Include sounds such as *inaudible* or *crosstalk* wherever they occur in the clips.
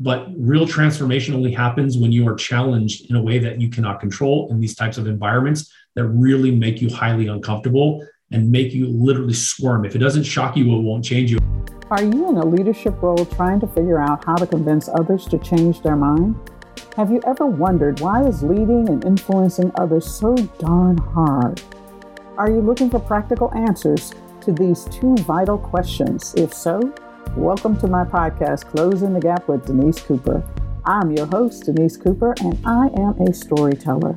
But real transformation only happens when you are challenged in a way that you cannot control in these types of environments that really make you highly uncomfortable and make you literally squirm. If it doesn't shock you, it won't change you. Are you in a leadership role trying to figure out how to convince others to change their mind? Have you ever wondered why is leading and influencing others so darn hard? Are you looking for practical answers to these two vital questions? If so, welcome to my podcast, Closing the Gap with Denise Cooper. I'm your host, Denise Cooper, and I am a storyteller.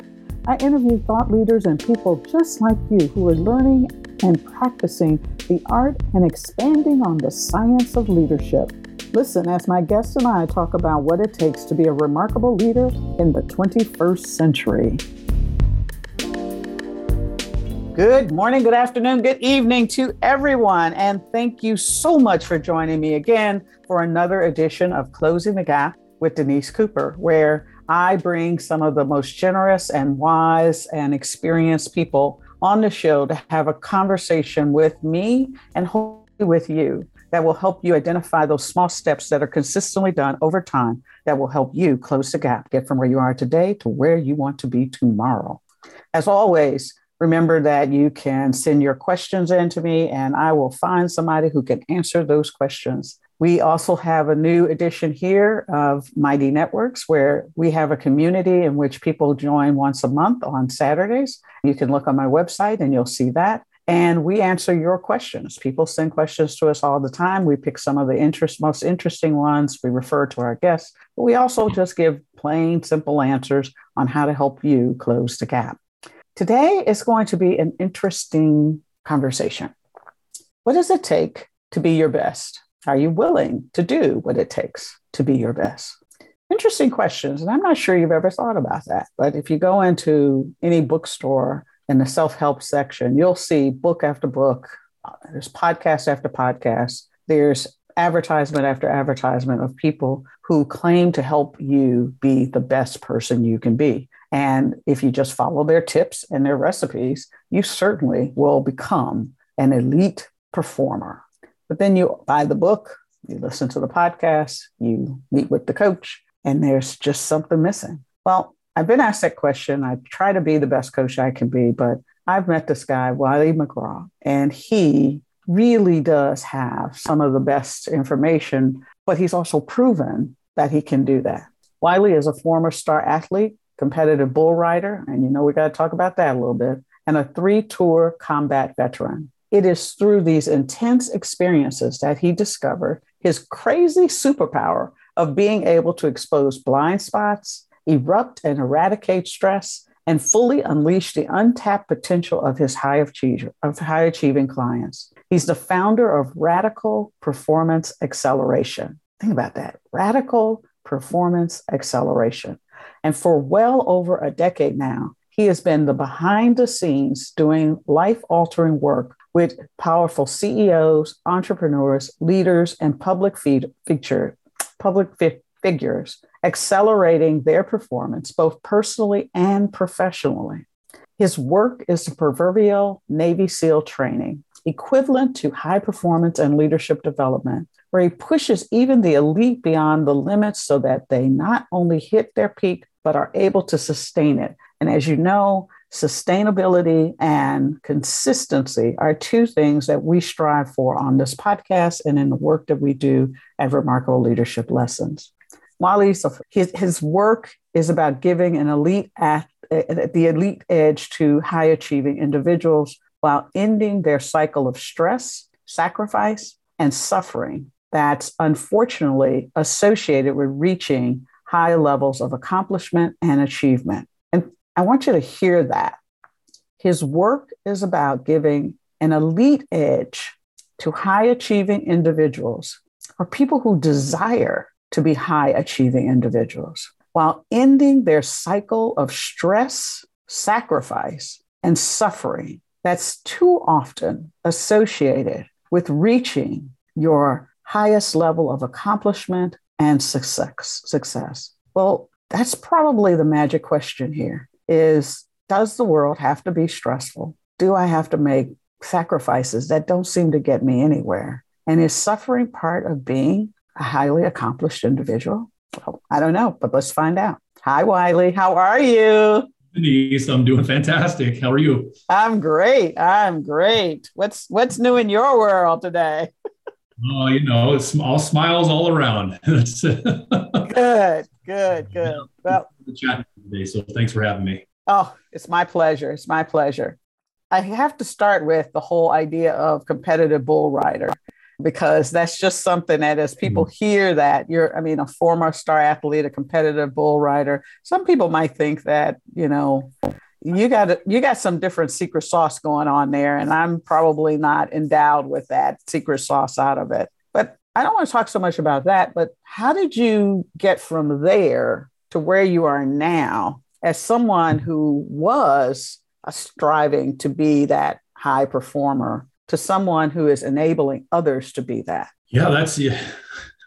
I interview thought leaders and people just like you who are learning and practicing the art and expanding on the science of leadership. Listen as my guests and I talk about what it takes to be a remarkable leader in the 21st century. Good morning, good afternoon, good evening to everyone. And thank you so much for joining me again for another edition of Closing the Gap with Denise Cooper, where I bring some of the most generous and wise and experienced people on the show to have a conversation with me and hopefully with you that will help you identify those small steps that are consistently done over time that will help you close the gap, get from where you are today to where you want to be tomorrow. As always, remember that you can send your questions in to me and I will find somebody who can answer those questions we also have a new edition here of Mighty Networks where we have a community in which people join once a month on Saturdays. You can look on my website and you'll see that. And we answer your questions. People send questions to us all the time. We pick some of the interest, most interesting ones. We refer to our guests, but we also just give plain, simple answers on how to help you close the gap. Today is going to be an interesting conversation. What does it take to be your best? Are you willing to do what it takes to be your best? Interesting questions. And I'm not sure you've ever thought about that. But if you go into any bookstore in the self help section, you'll see book after book. There's podcast after podcast. There's advertisement after advertisement of people who claim to help you be the best person you can be. And if you just follow their tips and their recipes, you certainly will become an elite performer. But then you buy the book, you listen to the podcast, you meet with the coach, and there's just something missing. Well, I've been asked that question. I try to be the best coach I can be, but I've met this guy, Wiley McGraw, and he really does have some of the best information, but he's also proven that he can do that. Wiley is a former star athlete, competitive bull rider, and you know we got to talk about that a little bit, and a three tour combat veteran. It is through these intense experiences that he discovered his crazy superpower of being able to expose blind spots, erupt and eradicate stress, and fully unleash the untapped potential of his high, achiever, of high achieving clients. He's the founder of Radical Performance Acceleration. Think about that radical performance acceleration. And for well over a decade now, he has been the behind the scenes doing life altering work with powerful CEOs, entrepreneurs, leaders, and public feed, feature, public fi- figures, accelerating their performance both personally and professionally. His work is the proverbial Navy SEAL training, equivalent to high performance and leadership development, where he pushes even the elite beyond the limits so that they not only hit their peak, but are able to sustain it. And as you know, sustainability and consistency are two things that we strive for on this podcast and in the work that we do at Remarkable Leadership Lessons. Wiley's his, his work is about giving an elite at the elite edge to high achieving individuals while ending their cycle of stress, sacrifice, and suffering that's unfortunately associated with reaching high levels of accomplishment and achievement. And I want you to hear that. His work is about giving an elite edge to high achieving individuals or people who desire to be high achieving individuals while ending their cycle of stress, sacrifice, and suffering that's too often associated with reaching your highest level of accomplishment and success. success. Well, that's probably the magic question here is does the world have to be stressful? Do I have to make sacrifices that don't seem to get me anywhere? And is suffering part of being a highly accomplished individual? Well, I don't know, but let's find out. Hi, Wiley. How are you? Denise, I'm doing fantastic. How are you? I'm great. I'm great. What's what's new in your world today? *laughs* Oh, you know, it's all smiles all around. *laughs* good, good, good. Well, *laughs* the chat today, so thanks for having me. Oh, it's my pleasure. It's my pleasure. I have to start with the whole idea of competitive bull rider because that's just something that as people mm-hmm. hear that you're i mean a former star athlete a competitive bull rider some people might think that you know you got you got some different secret sauce going on there and i'm probably not endowed with that secret sauce out of it but i don't want to talk so much about that but how did you get from there to where you are now as someone who was striving to be that high performer to someone who is enabling others to be that. Yeah, that's yeah.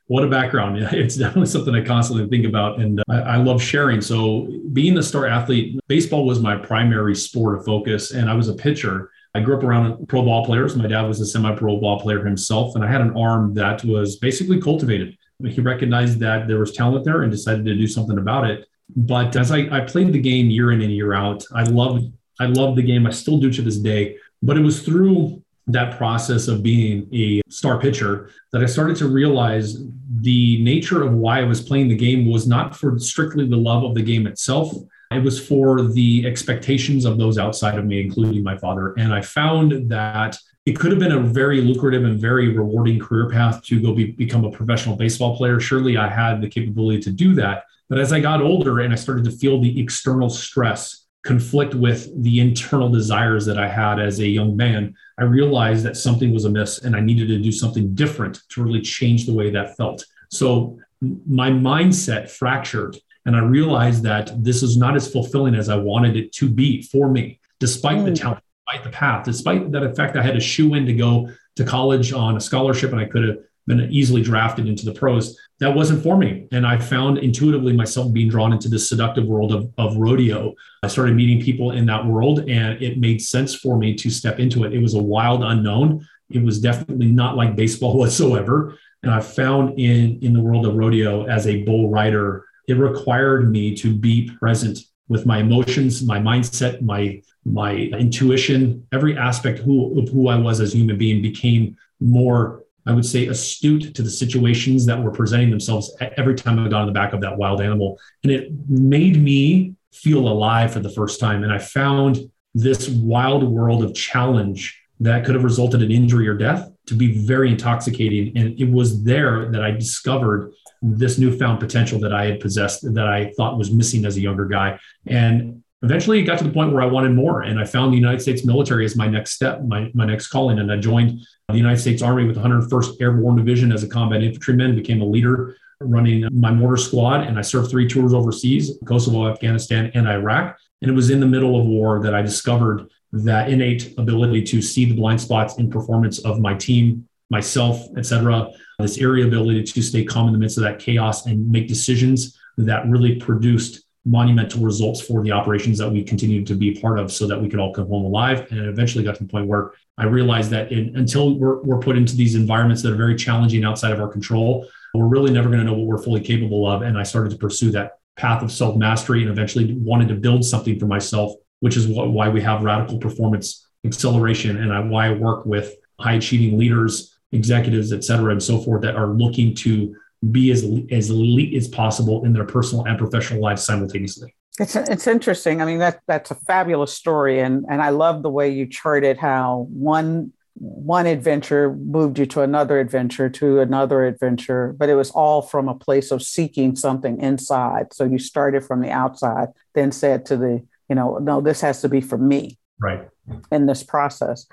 What a background. *laughs* It's definitely something I constantly think about. And uh, I, I love sharing. So, being a star athlete, baseball was my primary sport of focus. And I was a pitcher. I grew up around pro ball players. My dad was a semi pro ball player himself. And I had an arm that was basically cultivated. He recognized that there was talent there and decided to do something about it. But as I, I played the game year in and year out, I loved I loved the game. I still do to this day. But it was through that process of being a star pitcher that I started to realize the nature of why I was playing the game was not for strictly the love of the game itself. It was for the expectations of those outside of me, including my father. And I found that it could have been a very lucrative and very rewarding career path to go be, become a professional baseball player. Surely I had the capability to do that. But as I got older and I started to feel the external stress conflict with the internal desires that I had as a young man, I realized that something was amiss and I needed to do something different to really change the way that felt. So my mindset fractured and I realized that this is not as fulfilling as I wanted it to be for me, despite mm. the talent, despite the path, despite that fact I had a shoo in to go to college on a scholarship and I could have been easily drafted into the pros. That wasn't for me. And I found intuitively myself being drawn into this seductive world of, of rodeo. I started meeting people in that world and it made sense for me to step into it. It was a wild unknown. It was definitely not like baseball *laughs* whatsoever. And I found in, in the world of rodeo as a bull rider, it required me to be present with my emotions, my mindset, my my intuition, every aspect who, of who I was as a human being became more I would say, astute to the situations that were presenting themselves every time I got on the back of that wild animal. And it made me feel alive for the first time. And I found this wild world of challenge that could have resulted in injury or death to be very intoxicating. And it was there that I discovered this newfound potential that I had possessed that I thought was missing as a younger guy. And eventually it got to the point where I wanted more. And I found the United States military as my next step, my, my next calling. And I joined the United States Army with the 101st Airborne Division as a combat infantryman, became a leader running my mortar squad. And I served three tours overseas Kosovo, Afghanistan, and Iraq. And it was in the middle of war that I discovered that innate ability to see the blind spots in performance of my team, myself, etc. This area ability to stay calm in the midst of that chaos and make decisions that really produced monumental results for the operations that we continued to be part of so that we could all come home alive. And eventually got to the point where I realized that in, until we're, we're put into these environments that are very challenging outside of our control, we're really never going to know what we're fully capable of. And I started to pursue that path of self mastery and eventually wanted to build something for myself, which is what, why we have radical performance acceleration and I, why I work with high achieving leaders, executives, et cetera, and so forth that are looking to be as, as elite as possible in their personal and professional lives simultaneously. It's it's interesting. I mean that that's a fabulous story, and and I love the way you charted how one one adventure moved you to another adventure to another adventure, but it was all from a place of seeking something inside. So you started from the outside, then said to the you know no, this has to be for me. Right. In this process,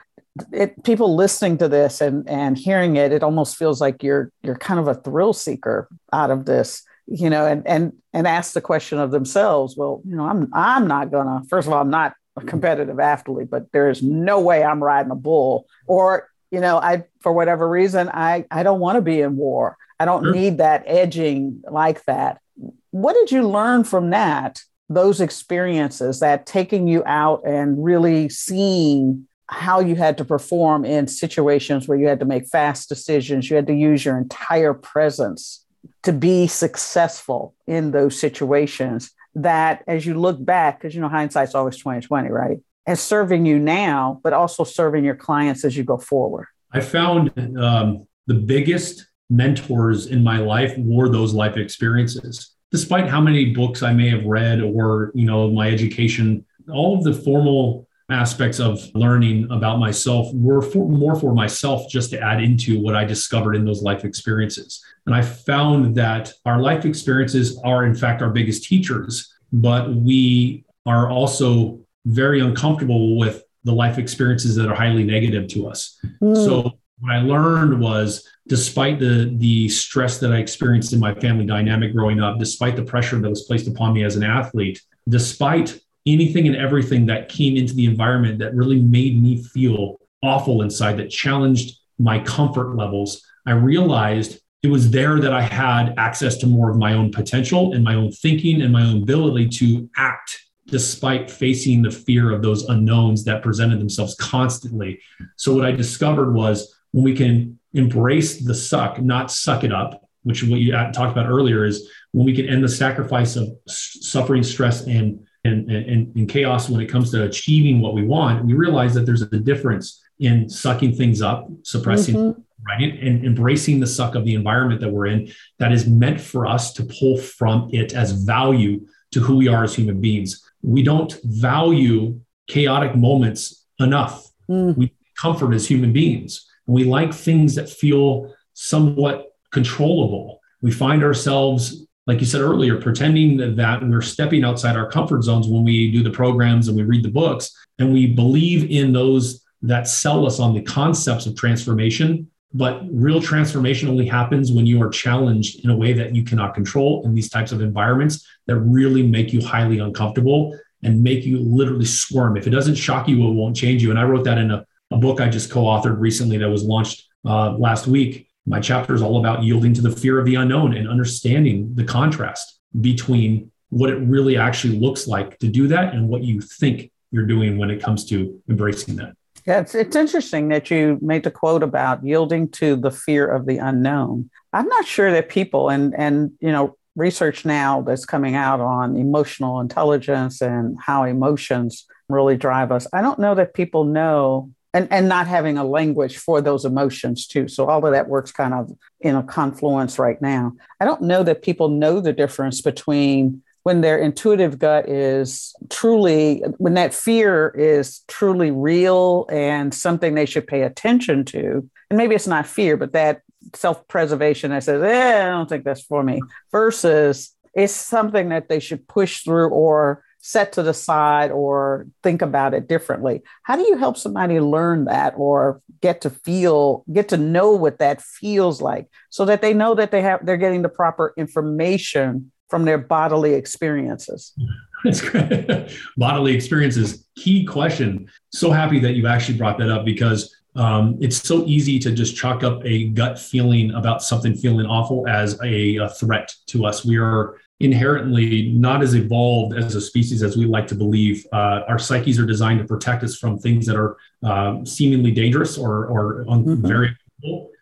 it, people listening to this and and hearing it, it almost feels like you're you're kind of a thrill seeker out of this, you know, and and and ask the question of themselves. Well, you know, I'm I'm not gonna. First of all, I'm not a competitive athlete, but there is no way I'm riding a bull. Or you know, I for whatever reason, I I don't want to be in war. I don't need that edging like that. What did you learn from that? Those experiences, that taking you out and really seeing how you had to perform in situations where you had to make fast decisions, you had to use your entire presence. to be successful in those situations that as you look back, because you know hindsight's always 2020, right? As serving you now, but also serving your clients as you go forward. I found um, the biggest mentors in my life were those life experiences. Despite how many books I may have read or, you know, my education, all of the formal aspects of learning about myself were for, more for myself just to add into what I discovered in those life experiences. And I found that our life experiences are, in fact, our biggest teachers, but we are also very uncomfortable with the life experiences that are highly negative to us. Mm. So, what I learned was despite the the stress that I experienced in my family dynamic growing up, despite the pressure that was placed upon me as an athlete, despite anything and everything that came into the environment that really made me feel awful inside, that challenged my comfort levels, I realized it was there that I had access to more of my own potential and my own thinking and my own ability to act despite facing the fear of those unknowns that presented themselves constantly. So, what I discovered was when we can embrace the suck, not suck it up, which what you uh, talked about earlier is when we can end the sacrifice of suffering, stress, and and, and, and chaos when it comes to achieving what we want, we realize that there's a difference in sucking things up, suppressing, mm-hmm. right, and embracing the suck of the environment that we're in that is meant for us to pull from it as value to who we are as human beings. We don't value chaotic moments enough. Mm. We comfort as human beings. And we like things that feel somewhat controllable. We find ourselves like you said earlier, pretending that we're stepping outside our comfort zones when we do the programs and we read the books, and we believe in those that sell us on the concepts of transformation. But real transformation only happens when you are challenged in a way that you cannot control in these types of environments that really make you highly uncomfortable and make you literally squirm. If it doesn't shock you, it won't change you. And I wrote that in a, a book I just co authored recently that was launched uh, last week my chapter is all about yielding to the fear of the unknown and understanding the contrast between what it really actually looks like to do that and what you think you're doing when it comes to embracing that. Yeah, it's, it's interesting that you made the quote about yielding to the fear of the unknown. I'm not sure that people and and you know research now that's coming out on emotional intelligence and how emotions really drive us. I don't know that people know and and not having a language for those emotions too. So all of that works kind of in a confluence right now. I don't know that people know the difference between when their intuitive gut is truly when that fear is truly real and something they should pay attention to. And maybe it's not fear but that self-preservation that says eh, i don't think that's for me versus it's something that they should push through or set to the side or think about it differently. How do you help somebody learn that or get to feel, get to know what that feels like so that they know that they have they're getting the proper information from their bodily experiences? *laughs* That's great. bodily experiences, key question. So happy that you actually brought that up because um, it's so easy to just chalk up a gut feeling about something feeling awful as a, a threat to us. We are inherently not as evolved as a species as we like to believe. Uh, our psyches are designed to protect us from things that are uh, seemingly dangerous or, or mm-hmm. very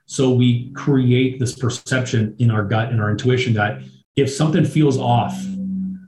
so we create this perception in our gut and our intuition that if something feels off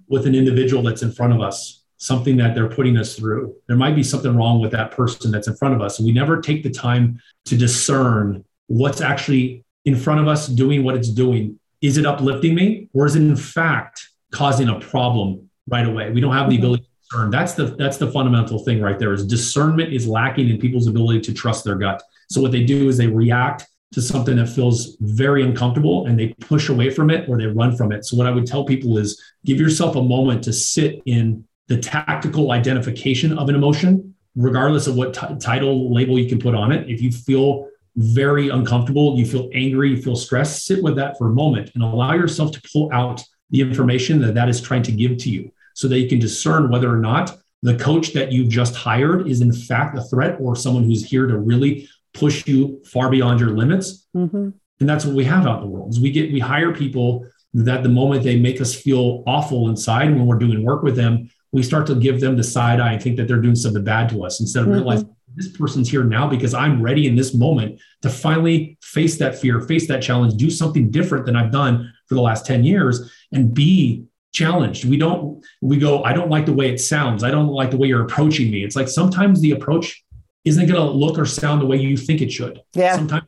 with an individual that's in front of us, something that they're putting us through, there might be something wrong with that person that's in front of us. And we never take the time to discern what's actually in front of us doing what it's doing is it uplifting me or is it in fact causing a problem right away? We don't have the mm-hmm. ability to discern. That's the that's the fundamental thing right there is discernment is lacking in people's ability to trust their gut. So what they do is they react to something that feels very uncomfortable and they push away from it or they run from it. So what I would tell people is give yourself a moment to sit in the tactical identification of an emotion regardless of what t- title label you can put on it. If you feel very uncomfortable, you feel angry, you feel stressed, sit with that for a moment and allow yourself to pull out the information that that is trying to give to you so that you can discern whether or not the coach that you've just hired is in fact a threat or someone who's here to really push you far beyond your limits. Mm-hmm. And that's what we have out in the world is we get we hire people that the moment they make us feel awful inside when we're doing work with them, we start to give them the side eye and think that they're doing something bad to us instead of mm-hmm. realizing this person's here now because I'm ready in this moment to finally face that fear, face that challenge, do something different than I've done for the last 10 years and be challenged. We don't, we go, I don't like the way it sounds. I don't like the way you're approaching me. It's like sometimes the approach isn't going to look or sound the way you think it should. Yeah. Sometimes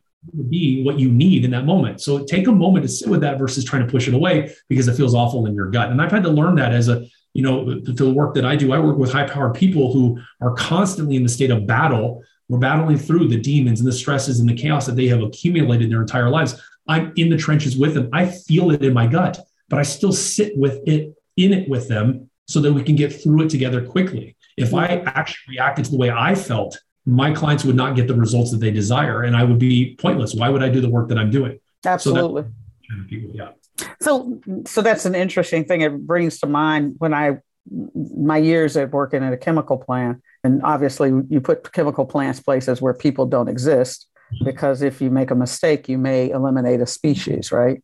be what you need in that moment. So take a moment to sit with that versus trying to push it away because it feels awful in your gut. And I've had to learn that as a, you know, the work that I do, I work with high powered people who are constantly in the state of battle. We're battling through the demons and the stresses and the chaos that they have accumulated their entire lives. I'm in the trenches with them. I feel it in my gut, but I still sit with it in it with them so that we can get through it together quickly. If I actually reacted to the way I felt, my clients would not get the results that they desire and I would be pointless. Why would I do the work that I'm doing? Absolutely. So people, yeah. So, so that's an interesting thing. It brings to mind when I, my years of working at a chemical plant, and obviously you put chemical plants places where people don't exist because if you make a mistake, you may eliminate a species, right?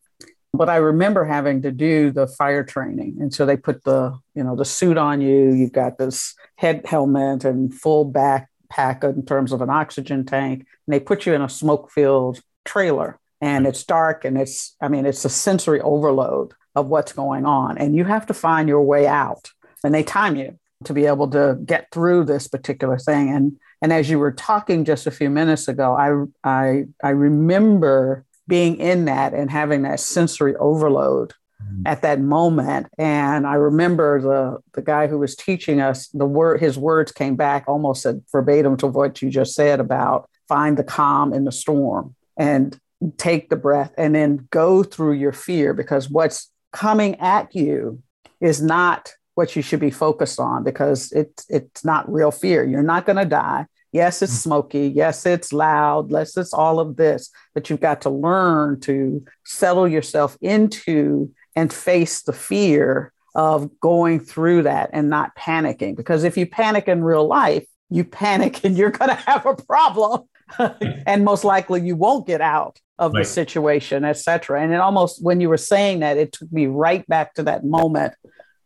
But I remember having to do the fire training, and so they put the, you know, the suit on you. You've got this head helmet and full back pack in terms of an oxygen tank, and they put you in a smoke filled trailer and it's dark and it's, I mean, it's a sensory overload of what's going on. And you have to find your way out. And they time you to be able to get through this particular thing. And and as you were talking just a few minutes ago, I I I remember being in that and having that sensory overload mm-hmm. at that moment. And I remember the the guy who was teaching us the word his words came back almost verbatim to what you just said about find the calm in the storm. And take the breath and then go through your fear because what's coming at you is not what you should be focused on because it's it's not real fear. You're not going to die. Yes, it's mm. smoky. Yes, it's loud. Yes, it's all of this. But you've got to learn to settle yourself into and face the fear of going through that and not panicking. Because if you panic in real life, you panic *laughs* and you're going to have a problem. *laughs* and most likely you won't get out of right. the situation, etc. And it almost, when you were saying that, it took me right back to that moment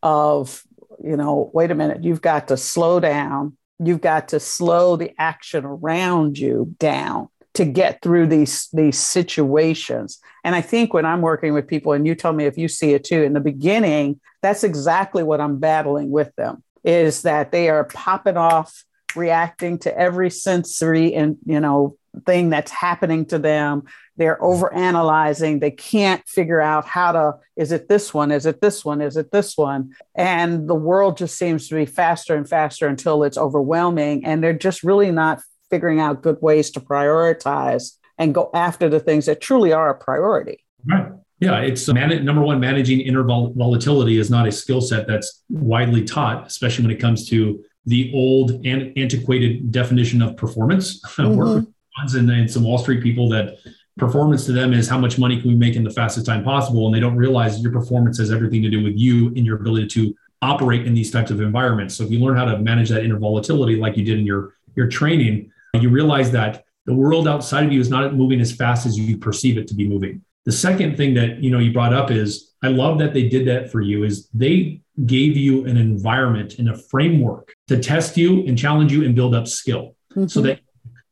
of, you know, wait a minute, you've got to slow down. You've got to slow the action around you down to get through these these situations. And I think when I'm working with people, and you tell me if you see it too, in the beginning, that's exactly what I'm battling with them is that they are popping off reacting to every sensory and you know thing that's happening to them. They're over analyzing they can't figure out how to is it this one? Is it this one? Is it this one? And the world just seems to be faster and faster until it's overwhelming and they're just really not figuring out good ways to prioritize and go after the things that truly are a priority. Right. Yeah, it's uh, man- number one, managing inner volatility is not a skill set that's widely taught, especially when it comes to the old and antiquated definition of performance. *laughs* Mm-hmm. Work with funds and, and some Wall Street people that performance to them is how much money can we make in the fastest time possible, and they don't realize your performance has everything to do with you and your ability to operate in these types of environments. So if you learn how to manage that inner volatility, like you did in your your training, you realize that the world outside of you is not moving as fast as you perceive it to be moving. The second thing that you know you brought up is I love that they did that for you is they gave you an environment and a framework to test you and challenge you and build up skill mm-hmm. so that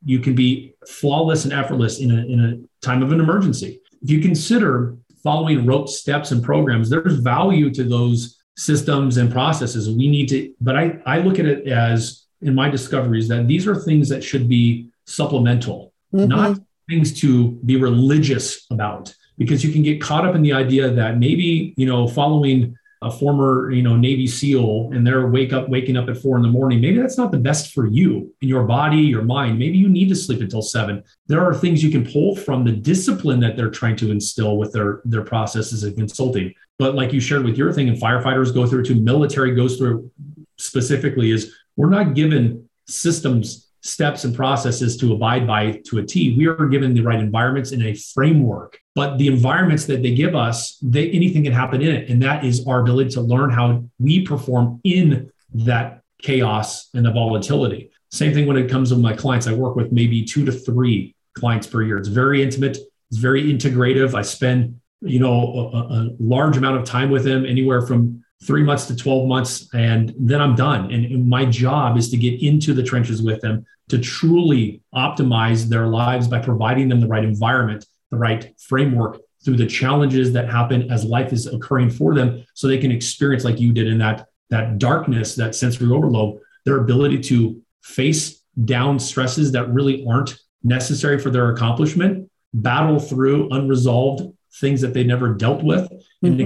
you can be flawless and effortless in a, in a time of an emergency. If you consider following rote steps and programs, there's value to those systems and processes. We need to, but I, I look at it as in my discoveries that these are things that should be supplemental, mm-hmm. not things to be religious about, because you can get caught up in the idea that maybe, you know, following a former you know navy seal and they're wake up waking up at four in the morning maybe that's not the best for you in your body your mind. Maybe you need to sleep until seven. There are things you can pull from the discipline that they're trying to instill with their their processes of consulting. But like you shared with your thing and firefighters go through to military goes through specifically is we're not given systems steps and processes to abide by to a T. We are given the right environments in a framework, but the environments that they give us, they, anything can happen in it. And that is our ability to learn how we perform in that chaos and the volatility. Same thing when it comes to my clients. I work with maybe two to three clients per year. It's very intimate. It's very integrative. I spend, you know, a, a large amount of time with them, anywhere from three months to 12 months, and then I'm done. And my job is to get into the trenches with them to truly optimize their lives by providing them the right environment, the right framework through the challenges that happen as life is occurring for them so they can experience like you did in that that darkness that sensory overload their ability to face down stresses that really aren't necessary for their accomplishment battle through unresolved things that they never dealt with mm-hmm. and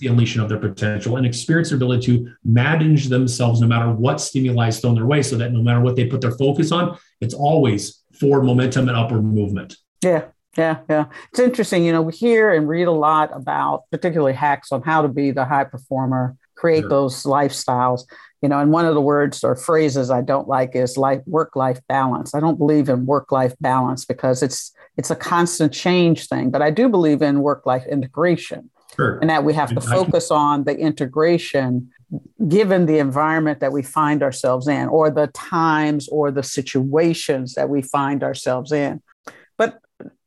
the unleashing of their potential and experience their ability to manage themselves no matter what stimuli is thrown their way so that no matter what they put their focus on it's always for momentum and upward movement yeah yeah, yeah. It's interesting. You know, we hear and read a lot about particularly hacks on how to be the high performer, create sure. those lifestyles. You know, and one of the words or phrases I don't like is like work-life balance. I don't believe in work-life balance because it's it's a constant change thing, but I do believe in work-life integration. Sure. And that we have to focus on the integration given the environment that we find ourselves in or the times or the situations that we find ourselves in. But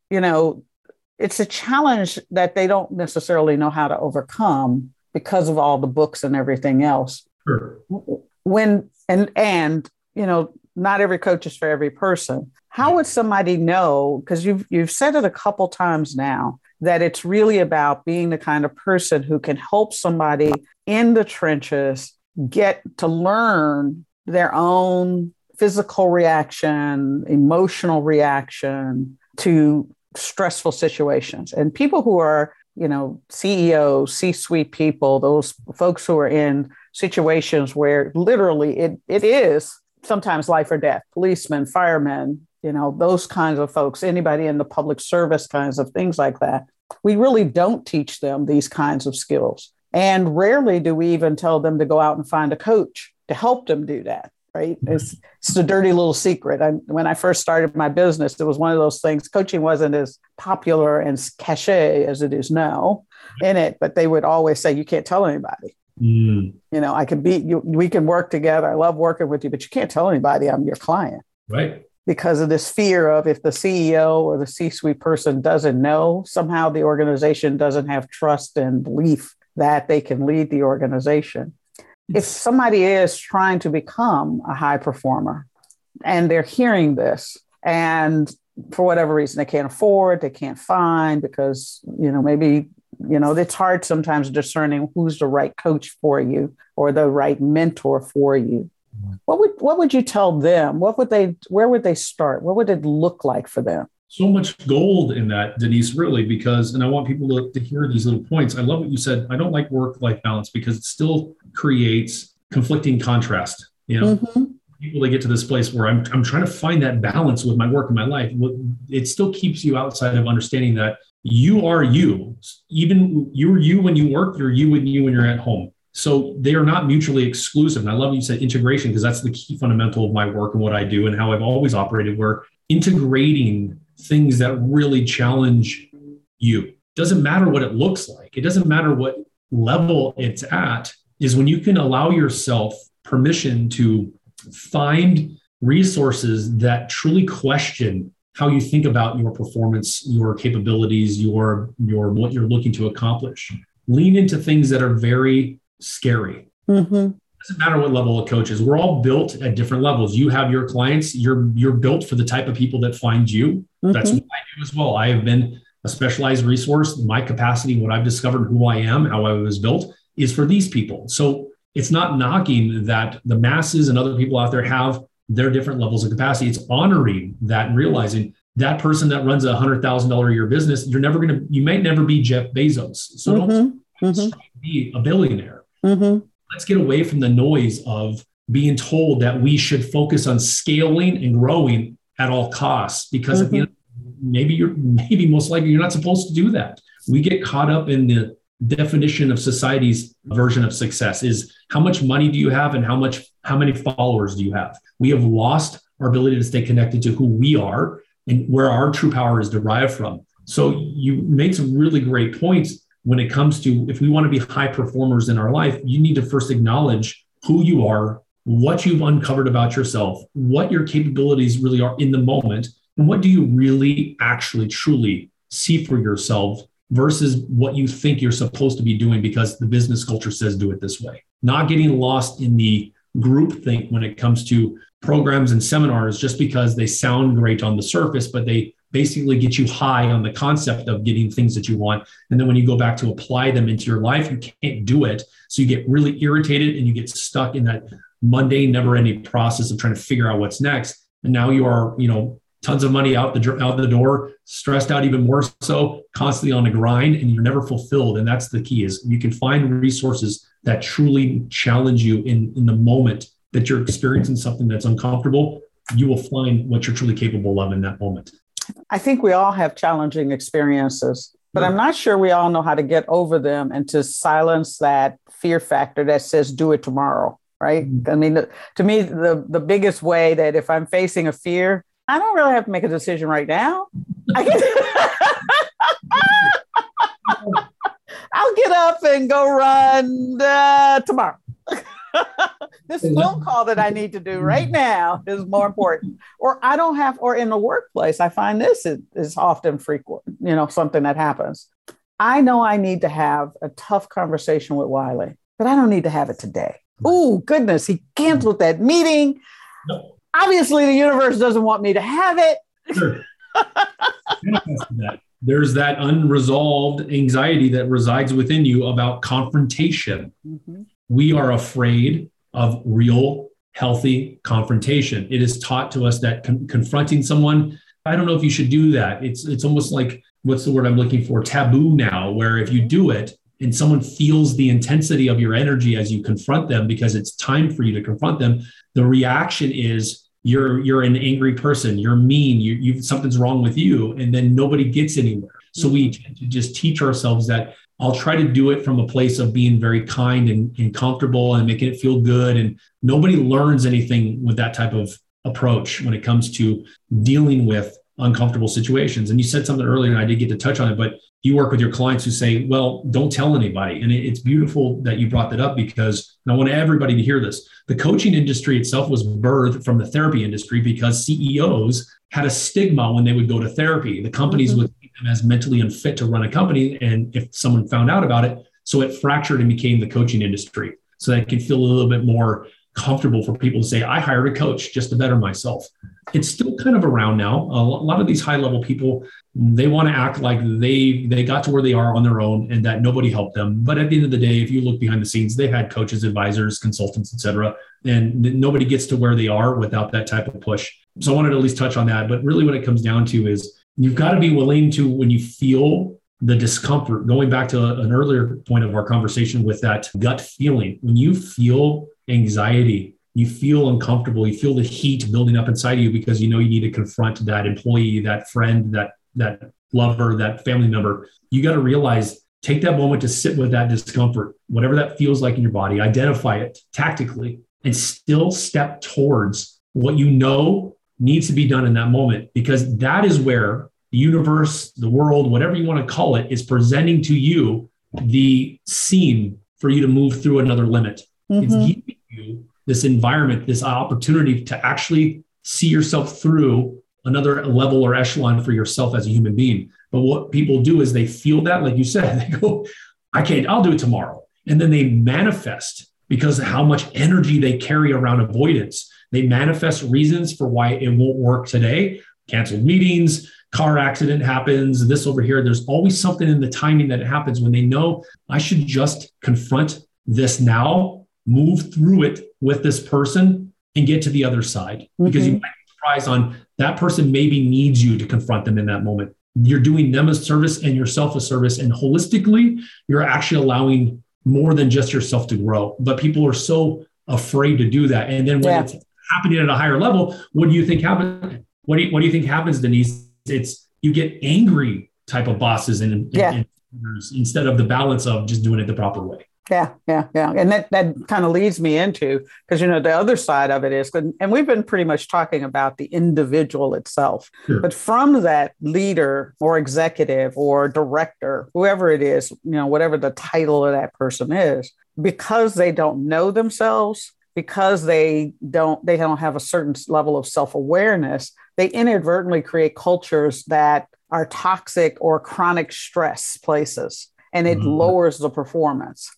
you know, it's a challenge that they don't necessarily know how to overcome because of all the books and everything else. Sure. When and and you know, not every coach is for every person. How would somebody know? Because you've you've said it a couple times now that it's really about being the kind of person who can help somebody in the trenches get to learn their own physical reaction, emotional reaction to stressful situations. And people who are, you know, CEOs, C suite people, those folks who are in situations where literally it, it is sometimes life or death, policemen, firemen, you know, those kinds of folks, anybody in the public service kinds of things like that. We really don't teach them these kinds of skills. And rarely do we even tell them to go out and find a coach to help them do that right? It's, it's a dirty little secret. I, when I first started my business, it was one of those things. Coaching wasn't as popular and cachet as it is now in it, but they would always say, you can't tell anybody. Mm. You know, I can be, you, we can work together. I love working with you, but you can't tell anybody I'm your client. Right. Because of this fear of if the CEO or the C suite person doesn't know, somehow the organization doesn't have trust and belief that they can lead the organization. If somebody is trying to become a high performer and they're hearing this and for whatever reason they can't afford they can't find because you know maybe you know it's hard sometimes discerning who's the right coach for you or the right mentor for you what would what would you tell them what would they where would they start what would it look like for them so much gold in that, Denise, really, because, and I want people to, to hear these little points. I love what you said. I don't like work life balance because it still creates conflicting contrast. You know, mm-hmm. people that get to this place where I'm, I'm trying to find that balance with my work and my life. It still keeps you outside of understanding that you are you. Even you're you when you work, you're you when you when you're at home. So they are not mutually exclusive. And I love you said integration because that's the key fundamental of my work and what I do and how I've always operated. Where integrating things that really challenge you. Doesn't matter what it looks like. It doesn't matter what level it's at is when you can allow yourself permission to find resources that truly question how you think about your performance, your capabilities, your your what you're looking to accomplish. Lean into things that are very scary. Mm-hmm doesn't matter what level of coach is. We're all built at different levels. You have your clients. You're you're built for the type of people that find you. Mm-hmm. That's what I do as well. I have been a specialized resource. My capacity, what I've discovered, who I am, how I was built, is for these people. So it's not knocking that the masses and other people out there have their different levels of capacity. It's honoring that and realizing that person that runs a hundred thousand dollar a year business, you're never gonna, you may never be Jeff Bezos. So mm-hmm. don't mm-hmm. be a billionaire. Mm-hmm. Let's get away from the noise of being told that we should focus on scaling and growing at all costs because mm-hmm. end, maybe you're maybe most likely you're not supposed to do that. We get caught up in the definition of society's version of success is how much money do you have and how much how many followers do you have? We have lost our ability to stay connected to who we are and where our true power is derived from. So you made some really great points when it comes to if we want to be high performers in our life, you need to first acknowledge who you are, what you've uncovered about yourself, what your capabilities really are in the moment, and what do you really actually truly see for yourself versus what you think you're supposed to be doing because the business culture says do it this way. Not getting lost in the group think when it comes to programs and seminars just because they sound great on the surface, but they basically get you high on the concept of getting things that you want. And then when you go back to apply them into your life, you can't do it. So you get really irritated and you get stuck in that mundane, never ending process of trying to figure out what's next. And now you are, you know, tons of money out the out the door, stressed out even more so, constantly on a grind, and you're never fulfilled. And that's the key is you can find resources that truly challenge you in, in the moment that you're experiencing something that's uncomfortable. You will find what you're truly capable of in that moment. I think we all have challenging experiences, but I'm not sure we all know how to get over them and to silence that fear factor that says, do it tomorrow. Right. Mm-hmm. I mean, to me, the, the biggest way that if I'm facing a fear, I don't really have to make a decision right now. *laughs* I'll get up and go run uh, tomorrow. *laughs* this phone call that I need to do right now is more important. Or I don't have, or in the workplace, I find this is, is often frequent, you know, something that happens. I know I need to have a tough conversation with Wiley, but I don't need to have it today. Oh, goodness, he canceled that meeting. Obviously, the universe doesn't want me to have it. Sure. *laughs* There's that unresolved anxiety that resides within you about confrontation. Mm-hmm we are afraid of real, healthy confrontation. It is taught to us that con- confronting someone, I don't know if you should do that. It's it's almost like what's the word I'm looking for? Taboo now, where if you do it and someone feels the intensity of your energy as you confront them because it's time for you to confront them, the reaction is you're you're an angry person, you're mean, you you something's wrong with you, and then nobody gets anywhere. So we mm-hmm. just teach ourselves that I'll try to do it from a place of being very kind and, and comfortable and making it feel good. And nobody learns anything with that type of approach when it comes to dealing with uncomfortable situations. And you said something earlier, and I did get to touch on it, but you work with your clients who say, well, don't tell anybody. And it's beautiful that you brought that up because I want everybody to hear this. The coaching industry itself was birthed from the therapy industry because CEOs had a stigma when they would go to therapy. The companies mm-hmm. would see as mentally unfit to run a company. And if someone found out about it, so it fractured and became the coaching industry. So that can feel a little bit more comfortable for people to say, I hired a coach just to better myself. It's still kind of around now. A lot of these high level people, they want to act like they they got to where they are on their own and that nobody helped them. But at the end of the day, if you look behind the scenes, they had coaches, advisors, consultants, etc. And nobody gets to where they are without that type of push. So I wanted to at least touch on that. But really what it comes down to is you've got to be willing to, when you feel the discomfort, going back to an earlier point of our conversation with that gut feeling, when you feel anxiety, you feel uncomfortable, you feel the heat building up inside of you because you know you need to confront that employee, that friend, that that lover, that family member. You got to realize take that moment to sit with that discomfort, whatever that feels like in your body, identify it tactically, and still step towards what you know needs to be done in that moment because that is where the universe, the world, whatever you want to call it, is presenting to you the scene for you to move through another limit. Mm-hmm. It's giving you this environment, this opportunity to actually see yourself through another level or echelon for yourself as a human being. But what people do is they feel that, like you said, *laughs* they go, I can't, I'll do it tomorrow. And then they manifest because of how much energy they carry around avoidance. They manifest reasons for why it won't work today. Canceled meetings, car accident happens, this over here. There's always something in the timing that happens when they know I should just confront this now, move through it with this person and get to the other side. Mm-hmm. Because you might be surprised on that person maybe needs you to confront them in that moment. You're doing them a service and yourself a service. And holistically, you're actually allowing more than just yourself to grow. But people are so afraid to do that. And then when yeah. it's happening at a higher level, what do you think happens? What do you, what do you think happens, Denise? It's you get angry type of bosses and, yeah. and, and instead of the balance of just doing it the proper way. Yeah, yeah, yeah. And that, that kind of leads me into because, you know, the other side of it is, and we've been pretty much talking about the individual itself, sure. but from that leader or executive or director, whoever it is, you know, whatever the title of that person is, because they don't know themselves, because they don't they don't have a certain level of self-awareness they inadvertently create cultures that are toxic or chronic stress places and it mm-hmm. lowers the performance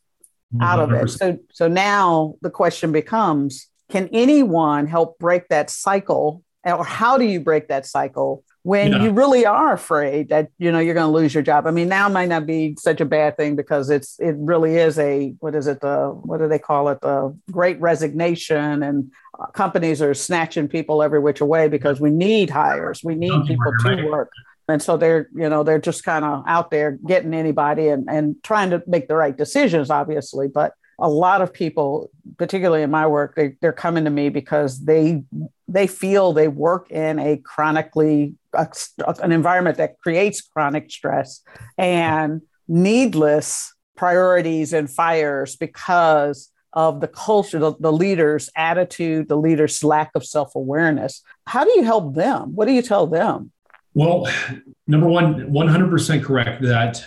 100%. out of it so so now the question becomes can anyone help break that cycle or how do you break that cycle when yeah. you really are afraid that you know you're going to lose your job. I mean, now might not be such a bad thing because it's it really is a what is it the what do they call it the Great Resignation and uh, companies are snatching people every which way because we need hires, we need people to work, and so they're you know they're just kind of out there getting anybody and and trying to make the right decisions, obviously, but a lot of people, particularly in my work, they, they're coming to me because they they feel they work in a chronically an environment that creates chronic stress and needless priorities and fires because of the culture, the, the leader's attitude, the leader's lack of self awareness. How do you help them? What do you tell them? Well, number one, 100% correct that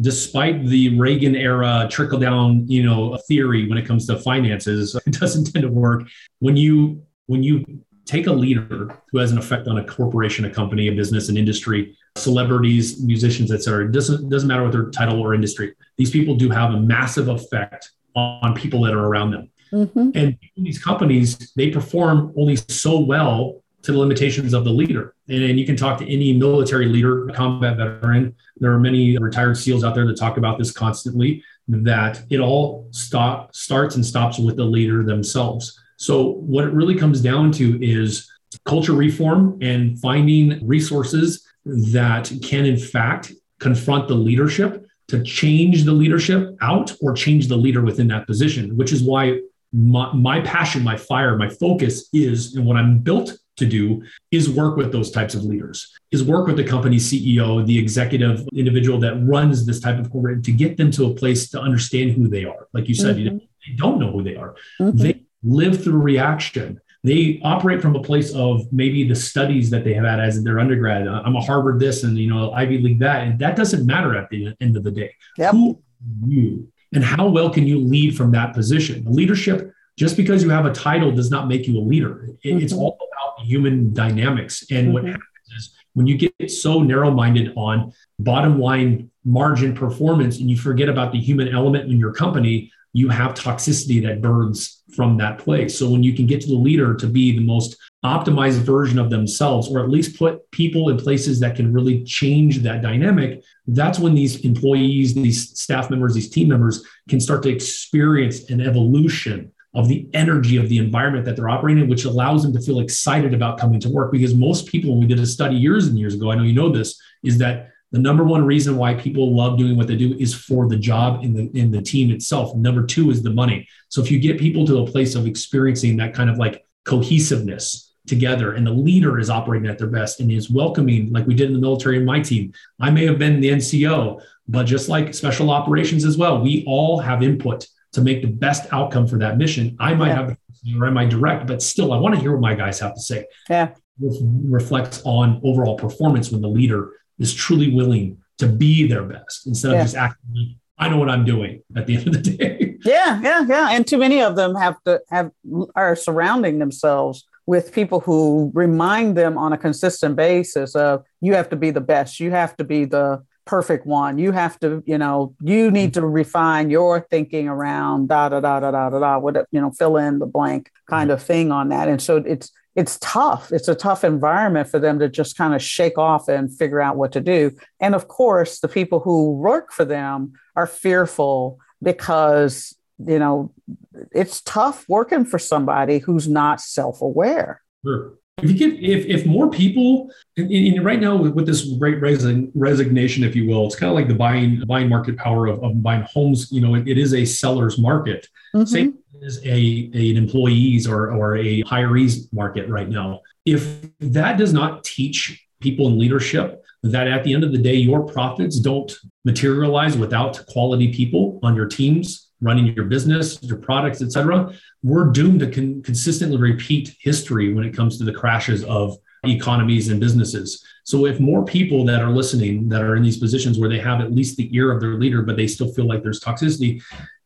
despite the Reagan era trickle down, you know, theory when it comes to finances, *laughs* it doesn't tend to work. When you when you take a leader who has an effect on a corporation, a company, a business, an industry, celebrities, musicians, et cetera. It doesn't, doesn't matter what their title or industry. These people do have a massive effect on people that are around them. Mm-hmm. And these companies, they perform only so well to the limitations of the leader. And, and you can talk to any military leader, combat veteran. There are many retired SEALs out there that talk about this constantly, that it all stop, starts and stops with the leader themselves. So, what it really comes down to is culture reform and finding resources that can, in fact, confront the leadership to change the leadership out or change the leader within that position, which is why my, my passion, my fire, my focus is, and what I'm built to do is work with those types of leaders, is work with the company CEO, the executive individual that runs this type of corporate to get them to a place to understand who they are. Like you said, mm-hmm. they don't know who they are. Mm-hmm. They live through reaction. They operate from a place of maybe the studies that they have had as their undergrad. Uh, I'm a Harvard this and you know Ivy League that, and that doesn't matter at the end of the day. Yep. Who you and how well can you lead from that position? Leadership, just because you have a title, does not make you a leader. mm-hmm. It's all about human dynamics. And mm-hmm. what happens is when you get so narrow-minded on bottom line margin performance and you forget about the human element in your company, you have toxicity that burns from that place. So when you can get to the leader to be the most optimized version of themselves, or at least put people in places that can really change that dynamic, that's when these employees, these staff members, these team members can start to experience an evolution of the energy of the environment that they're operating in, which allows them to feel excited about coming to work. Because most people, when we did a study years and years ago, I know you know this, is that the number one reason why people love doing what they do is for the job in the in the team itself. Number two is the money. So if you get people to a place of experiencing that kind of like cohesiveness together and the leader is operating at their best and is welcoming like we did in the military in my team. I may have been the NCO, but just like special operations as well, we all have input to make the best outcome for that mission. I might yeah. have or I might direct, but still I want to hear what my guys have to say. Yeah. reflects on overall performance when the leader is truly willing to be their best instead of just acting like, I know what I'm doing at the *laughs* end of the day. Yeah, yeah, yeah. And too many of them have to have are surrounding themselves with people who remind them on a consistent basis of you have to be the best, you have to be the perfect one. You have to, you know, you need to refine your thinking around da da da da da da da, what you know, fill in the blank kind of thing on that. And so it's it's tough. It's a tough environment for them to just kind of shake off and figure out what to do. And of course, the people who work for them are fearful because, you know, it's tough working for somebody who's not self aware. Sure. If you get if if more people, and, right now with, with this great resign, resignation, if you will, it's kind of like the buying buying market power of, of buying homes. You know, it, it is a seller's market. Mm-hmm. Same as a, a, an employees or or a hirees market right now. If that does not teach people in leadership that at the end of the day, your profits don't materialize without quality people on your teams running your business, your products, et cetera, we're doomed to con- consistently repeat history when it comes to the crashes of economies and businesses. So if more people that are listening that are in these positions where they have at least the ear of their leader, but they still feel like there's toxicity,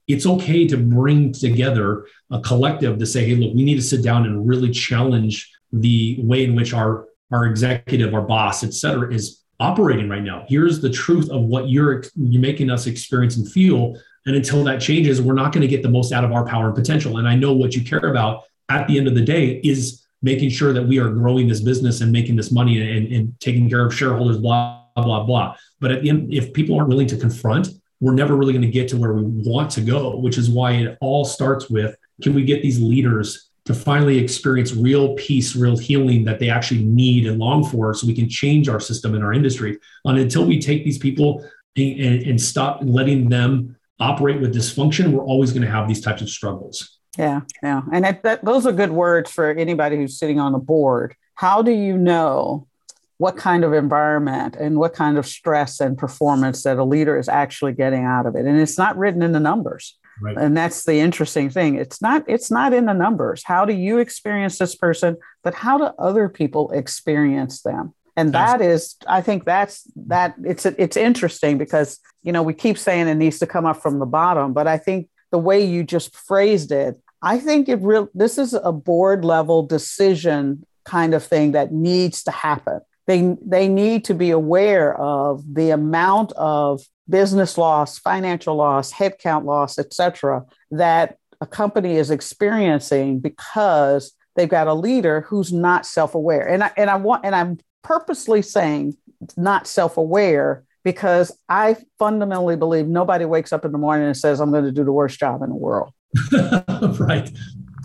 it's okay to bring together a collective to say, hey, look, we need to sit down and really challenge the way in which our our executive, our boss, et cetera, is operating right now. Here's the truth of what you're you're making us experience and feel. And until that changes, we're not going to get the most out of our power and potential. And I know what you care about at the end of the day is making sure that we are growing this business and making this money and, and taking care of shareholders, blah, blah, blah. But at the end, if people aren't willing to confront, we're never really going to get to where we want to go, which is why it all starts with can we get these leaders to finally experience real peace, real healing that they actually need and long for so we can change our system and our industry. And until we take these people and, and stop letting them operate with dysfunction, we're always going to have these types of struggles. Yeah, yeah. And that, that, those are good words for anybody who's sitting on a board. How do you know what kind of environment and what kind of stress and performance that a leader is actually getting out of it? And it's not written in the numbers. Right. And that's the interesting thing. It's not it's not in the numbers. How do you experience this person, but how do other people experience them? And that is i think that's that it's it's interesting because you know we keep saying it needs to come up from the bottom but i think the way you just phrased it I think it real this is a board level decision kind of thing that needs to happen. They they need to be aware of the amount of business loss, financial loss, headcount loss, et cetera, that a company is experiencing because they've got a leader who's not self-aware. And I and I want and I'm purposely saying not self-aware because I fundamentally believe nobody wakes up in the morning and says, I'm going to do the worst job in the world. *laughs* right.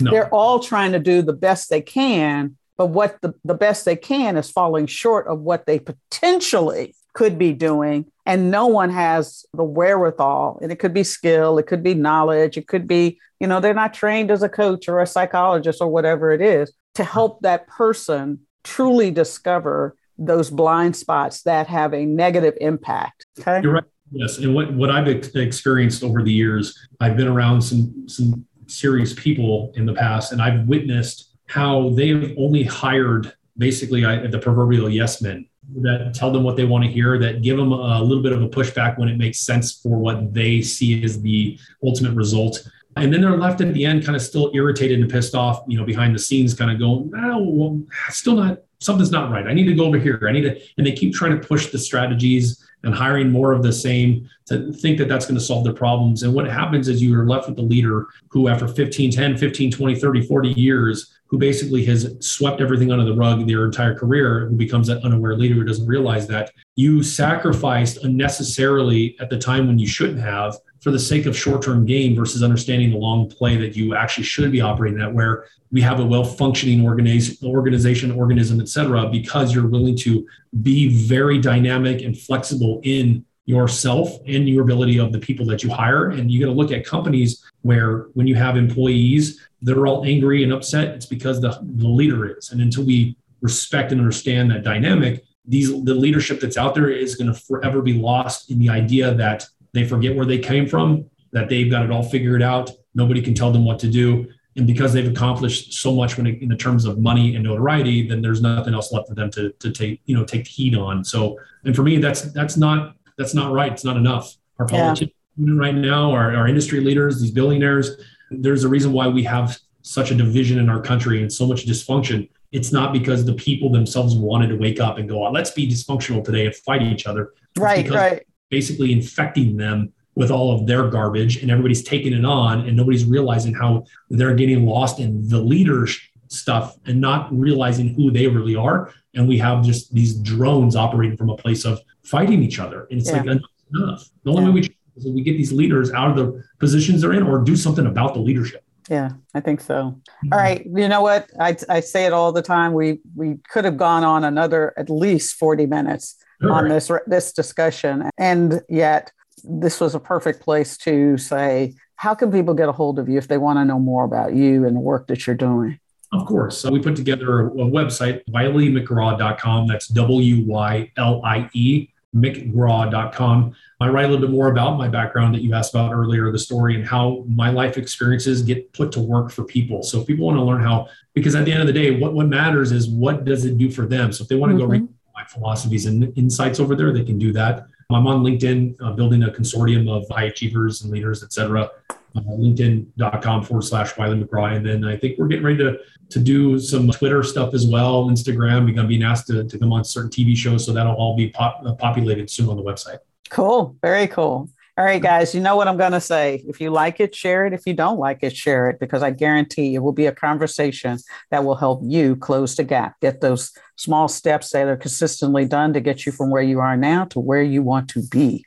No. They're all trying to do the best they can, but what the, the best they can is falling short of what they potentially could be doing. And no one has the wherewithal. And it could be skill, it could be knowledge, it could be, you know, they're not trained as a coach or a psychologist or whatever it is to help that person truly discover those blind spots that have a negative impact. Okay. You're right. Yes, and what what I've ex- experienced over the years, I've been around some some serious people in the past, and I've witnessed how they have only hired basically I, the proverbial yes men that tell them what they want to hear, that give them a little bit of a pushback when it makes sense for what they see as the ultimate result. And then they're left at the end kind of still irritated and pissed off, you know, behind the scenes, kind of going, oh, well, still not, something's not right. I need to go over here. I need to, and they keep trying to push the strategies and hiring more of the same to think that that's going to solve their problems. And what happens is you are left with the leader who, after 15, 10, 15, 20, 30, 40 years, who basically has swept everything under the rug their entire career, who becomes that unaware leader who doesn't realize that you sacrificed unnecessarily at the time when you shouldn't have for the sake of short-term gain versus understanding the long play that you actually should be operating at where we have a well-functioning organization organization organism et cetera because you're willing to be very dynamic and flexible in yourself and your ability of the people that you hire. And you got to look at companies where when you have employees that are all angry and upset it's because the, the leader is. And until we respect and understand that dynamic these the leadership that's out there is going to forever be lost in the idea that they forget where they came from, that they've got it all figured out. Nobody can tell them what to do. And because they've accomplished so much when it, in the terms of money and notoriety, then there's nothing else left for them to, to take, you know, take heed on. So, and for me, that's, that's not, that's not right. It's not enough. Our politicians yeah. right now, our, our industry leaders, these billionaires, there's a reason why we have such a division in our country and so much dysfunction. It's not because the people themselves wanted to wake up and go, oh, let's be dysfunctional today and fight each other. right, right basically infecting them with all of their garbage and everybody's taking it on and nobody's realizing how they're getting lost in the leaders stuff and not realizing who they really are. And we have just these drones operating from a place of fighting each other and it's yeah. like enough. The only yeah. way we is we get these leaders out of the positions they're in or do something about the leadership. Yeah i think so. Mm-hmm. all right you know what? I, I say it all the time. We we could have gone on another at least 40 minutes on this this discussion, and yet this was a perfect place to say, how can people get a hold of you if they want to know more about you and the work that you're doing? Of course. So we put together a, website, wyliemcgraw.com. That's W Y L I E, mcgraw.com. I write a little bit more about my background that you asked about earlier, the story, and how my life experiences get put to work for people. So if people want to learn how, because at the end of the day, what, what matters is what does it do for them? So if they want to mm-hmm. go read my philosophies and insights over there, they can do that. I'm on LinkedIn, uh, building a consortium of high achievers and leaders, et cetera. Uh, LinkedIn.com forward slash Wylie McGraw. And then I think we're getting ready to, to do some Twitter stuff as well, Instagram. We're going to be asked to, to come on certain TV shows. So that'll all be pop, uh, populated soon on the website. Cool. Very cool. All right, guys, you know what I'm going to say. If you like it, share it. If you don't like it, share it because I guarantee it will be a conversation that will help you close the gap, get those small steps that are consistently done to get you from where you are now to where you want to be.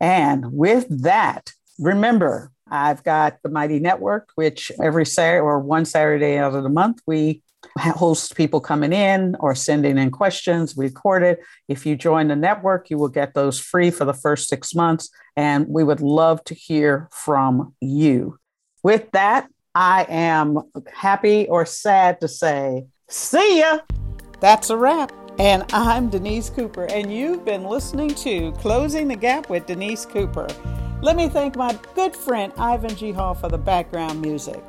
And with that, remember, I've got the Mighty Network, which every Saturday or one Saturday out of the month, we host people coming in or sending in questions, record it. If you join the network, you will get those free for the first six months. And we would love to hear from you. With that, I am happy or sad to say, see ya. That's a wrap. And I'm Denise Cooper, and you've been listening to Closing the Gap with Denise Cooper. Let me thank my good friend Ivan G. Hall for the background music.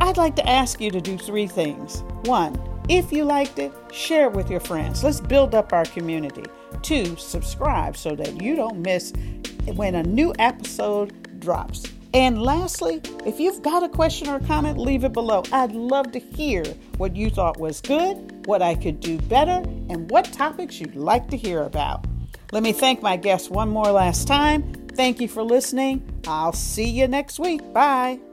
I'd like to ask you to do three things. One, if you liked it, share it with your friends. Let's build up our community. Two, subscribe so that you don't miss when a new episode drops. And lastly, if you've got a question or comment, leave it below. I'd love to hear what you thought was good, what I could do better, and what topics you'd like to hear about. Let me thank my guests one more last time. Thank you for listening. I'll see you next week. Bye.